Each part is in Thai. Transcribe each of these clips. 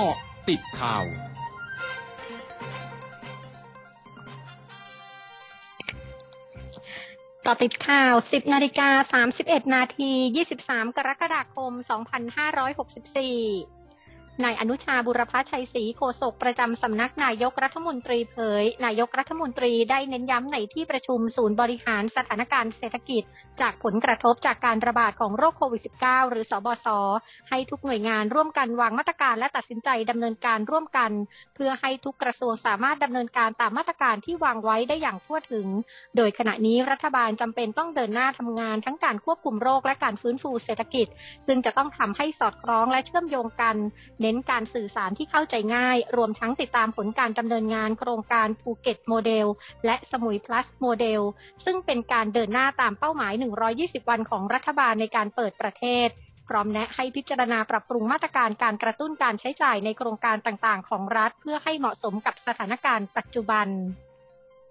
กาะติดข่าว ต่อติดข่าว 10นาฬิกา31 นาที 23 กรกฎาคม 2564 นายอนุชาบุรพชัยศรีโฆษกประจำสำนักนายกรัฐมนตรีเผย นายกรัฐมนตรีได้เน้นย้ำในที่ประชุมศูนย์บริหารสถานการณ์เศรษฐกิจ จากผลกระทบจากการระบาดของโรคโควิด -19 หรือสบศให้ทุกหน่วยงานร่วมกันวางมาตรการและตัดสินใจดำเนินการร่วมกัน เพื่อให้ทุกกระทรวงสามารถดำเนินการตามมาตรการที่วางไว้ได้อย่างทั่วถึง โดยขณะนี้รัฐบาลจำเป็นต้องเดินหน้าทำงานทั้งการควบคุมโรคและการฟื้นฟูเศรษฐกิจ ซึ่งจะต้องทำให้สอดคล้องและเชื่อมโยงกันเน้นการสื่อสารที่เข้าใจง่าย รวมทั้งติดตามผลการดำเนินงานโครงการภูเก็ตโมเดล และสมุยพลัสโมเดล ซึ่งเป็นการเดินหน้าตามเป้าหมาย 120 วันของรัฐบาลในการเปิดประเทศพร้อมแนะให้พิจารณาปรับปรุงมาตรการการกระตุ้นการใช้จ่ายในโครงการต่างๆ ของรัฐ เพื่อให้เหมาะสมกับสถานการณ์ปัจจุบัน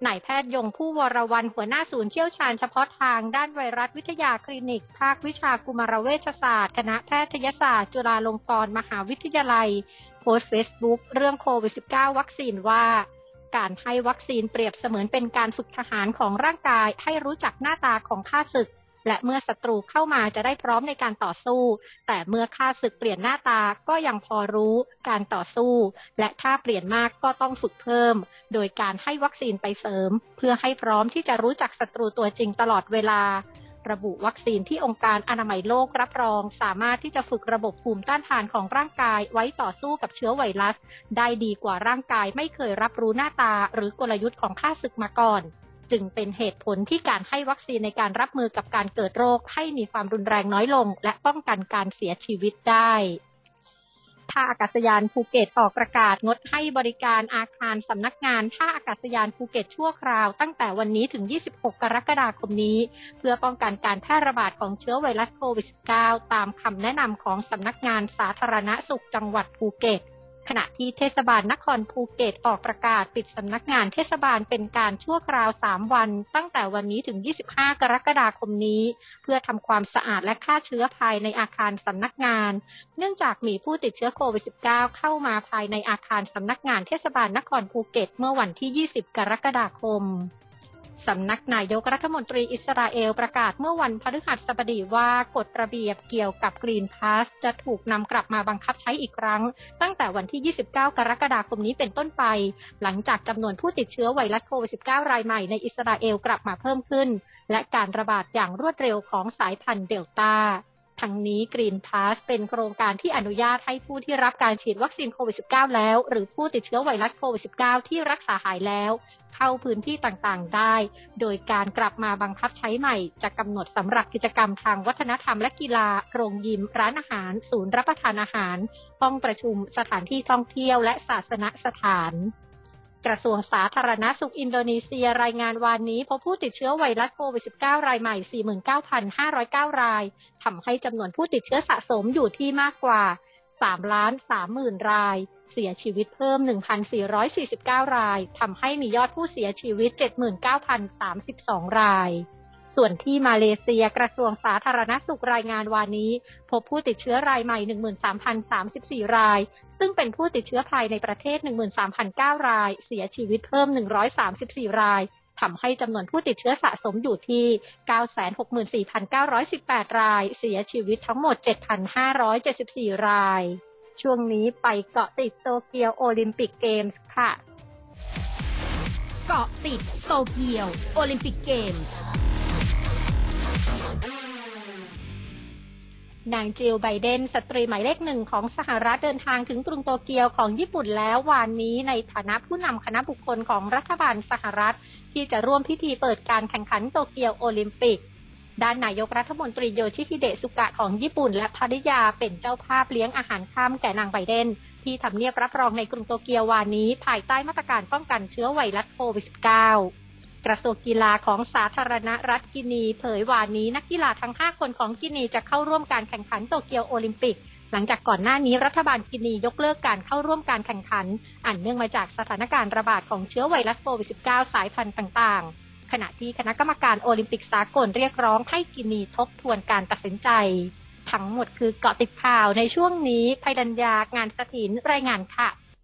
นายแพทย์ยงผู้วรวันหัวหน้าศูนย์เชี่ยวชาญเฉพาะทางด้านไวรัสวิทยาคลินิก ภาควิชากุมารเวชศาสตร์ คณะแพทยศาสตร์ จุฬาลงกรณ์มหาวิทยาลัย โพสต์เฟซบุ๊กเรื่องโควิด -19 วัคซีนว่า การให้วัคซีนเปรียบเสมือนเป็นการฝึกทหารของร่างกายให้รู้จักหน้าตาของข้าศึก และเมื่อศัตรูเข้ามาจะได้พร้อมในการต่อสู้ แต่เมื่อข้าศึกเปลี่ยนหน้าตาก็ยังพอรู้การต่อสู้ และถ้าเปลี่ยนมากก็ต้องฝึกเพิ่ม โดยการให้วัคซีนไปเสริม เพื่อให้พร้อมที่จะรู้จักศัตรูตัวจริงตลอดเวลา ระบุวัคซีนที่องค์การอนามัยโลกรับรอง สามารถที่จะฝึกระบบภูมิต้านทานของร่างกายไว้ต่อสู้กับเชื้อไวรัส ได้ดีกว่าร่างกายไม่เคยรับรู้หน้าตา หรือกลยุทธ์ของข้าศึกมาก่อน จึงเป็นเหตุผลที่การให้วัคซีนในการรับมือกับการเกิดโรคให้มีความรุนแรงน้อยลง และป้องกันการเสียชีวิตได้ท่าอากาศยานภูเก็ตออกประกาศงดให้บริการอาคารสำนักงานท่าอากาศยานภูเก็ตชั่วคราว ตั้งแต่วันนี้ถึง 26 กรกฎาคมนี้ เพื่อป้องกันการแพร่ระบาดของเชื้อไวรัสโควิด -19 ตามคำแนะนำของสำนักงานสาธารณสุขจังหวัดภูเก็ต ขณะที่เทศบาลนครภูเก็ตออกประกาศปิดสำนักงานเทศบาลเป็นการชั่วคราว 3 วัน ตั้งแต่วันนี้ถึง 25 กรกฎาคมนี้ เพื่อทำความสะอาดและฆ่าเชื้อภายในอาคารสำนักงาน เนื่องจากมีผู้ติดเชื้อโควิด -19 เข้ามาภายในอาคารสำนักงานเทศบาลนครภูเก็ตเมื่อวันที่ 20 กรกฎาคม สำนักนายกรัฐมนตรีอิสราเอลประกาศเมื่อวันพฤหัสบดีว่ากฎระเบียบเกี่ยวกับ Green Pass จะถูกนำกลับมาบังคับใช้อีกครั้ง ตั้งแต่วันที่ 29 กรกฎาคมนี้เป็นต้นไป หลังจากจำนวนผู้ติดเชื้อไวรัสโควิด -19 รายใหม่ในอิสราเอลกลับมาเพิ่มขึ้น และการระบาดอย่างรวดเร็วของสายพันธุ์เดลต้า ทั้งนี้ Green Pass เป็นโครงการที่อนุญาตให้ผู้ที่รับการฉีดวัคซีนโควิด -19 แล้ว หรือผู้ติดเชื้อไวรัสโควิด -19 ที่รักษาหายแล้ว เข้าพื้นที่ต่างๆได้ โดยการกลับมาบังคับใช้ใหม่จะกำหนดสำหรับกิจกรรมทางวัฒนธรรมและกีฬา โรงยิม ร้านอาหาร ศูนย์รับประทานอาหาร ห้องประชุม สถานที่ท่องเที่ยวและศาสนสถาน กระทรวงสาธารณาสุขอินโดนีเซียรายงานวันนี้พบผู้ติดเชื้อไวรัสโควิด -19 รายใหม่ 49,509 ราย ทำให้จำนวนผู้ติดเชื้อสะสมอยู่ที่มากกว่า 3 ล้าน30,000ราย เสียชีวิตเพิ่ม 1,449 ราย ทำให้มียอดผู้เสียชีวิต 79,032 ราย ส่วนที่มาเลเซียกระทรวงสาธารณสุขรายงานวานนี้ พบผู้ติดเชื้อรายใหม่ 13,034 ราย ซึ่งเป็นผู้ติดเชื้อภายในประเทศ 13,009 ราย เสียชีวิตเพิ่ม 134 รายทำให้จำนวนผู้ติดเชื้อสะสมอยู่ที่ 964,918 ราย เสียชีวิตทั้งหมด 7,574 ราย ช่วงนี้ไปเกาะติดโตเกียวโอลิมปิกเกมส์ค่ะ เกาะติดโตเกียวโอลิมปิกเกมส์ นางจิลไบเดนสตรีหมายเลขหนึ่งของสหรัฐเดินทางถึงกรุงโตเกียวของญี่ปุ่นแล้ววันนี้ในฐานะผู้นำคณะบุคคลของรัฐบาลสหรัฐ ที่จะร่วมพิธีเปิดการแข่งขันโตเกียวโอลิมปิก ด้านนายกรัฐมนตรีโยชิฮิเดะสุกะของญี่ปุ่น และภริยาเป็นเจ้าภาพเลี้ยงอาหารค่ำแก่นางไบเดน ที่ทำเนียบรับรองในกรุงโตเกียววานนี้ ภายใต้มาตรการป้องกันเชื้อไวรัสโควิด -19 กระทรวงกีฬาของสาธารณรัฐกินี เผยวานนี้นักกีฬาทั้ง 5 คนของกินีจะเข้าร่วมการแข่งขันโตเกียวโอลิมปิก หลังจากก่อนหน้านี้รัฐบาลกินียกเลิกการเข้าร่วมการแข่งขัน อันเนื่องมาจากสถานการณ์ระบาดของเชื้อไวรัสโควิด -19 สายพันธุ์ต่าง ๆ ขณะที่คณะกรรมการโอลิมปิกสากลเรียกร้องให้กินีทบทวนการตัดสินใจ ทั้งหมดคือเกาะติดข่าวในช่วงนี้ภัยดัญญางานสถินรายงานค่ะ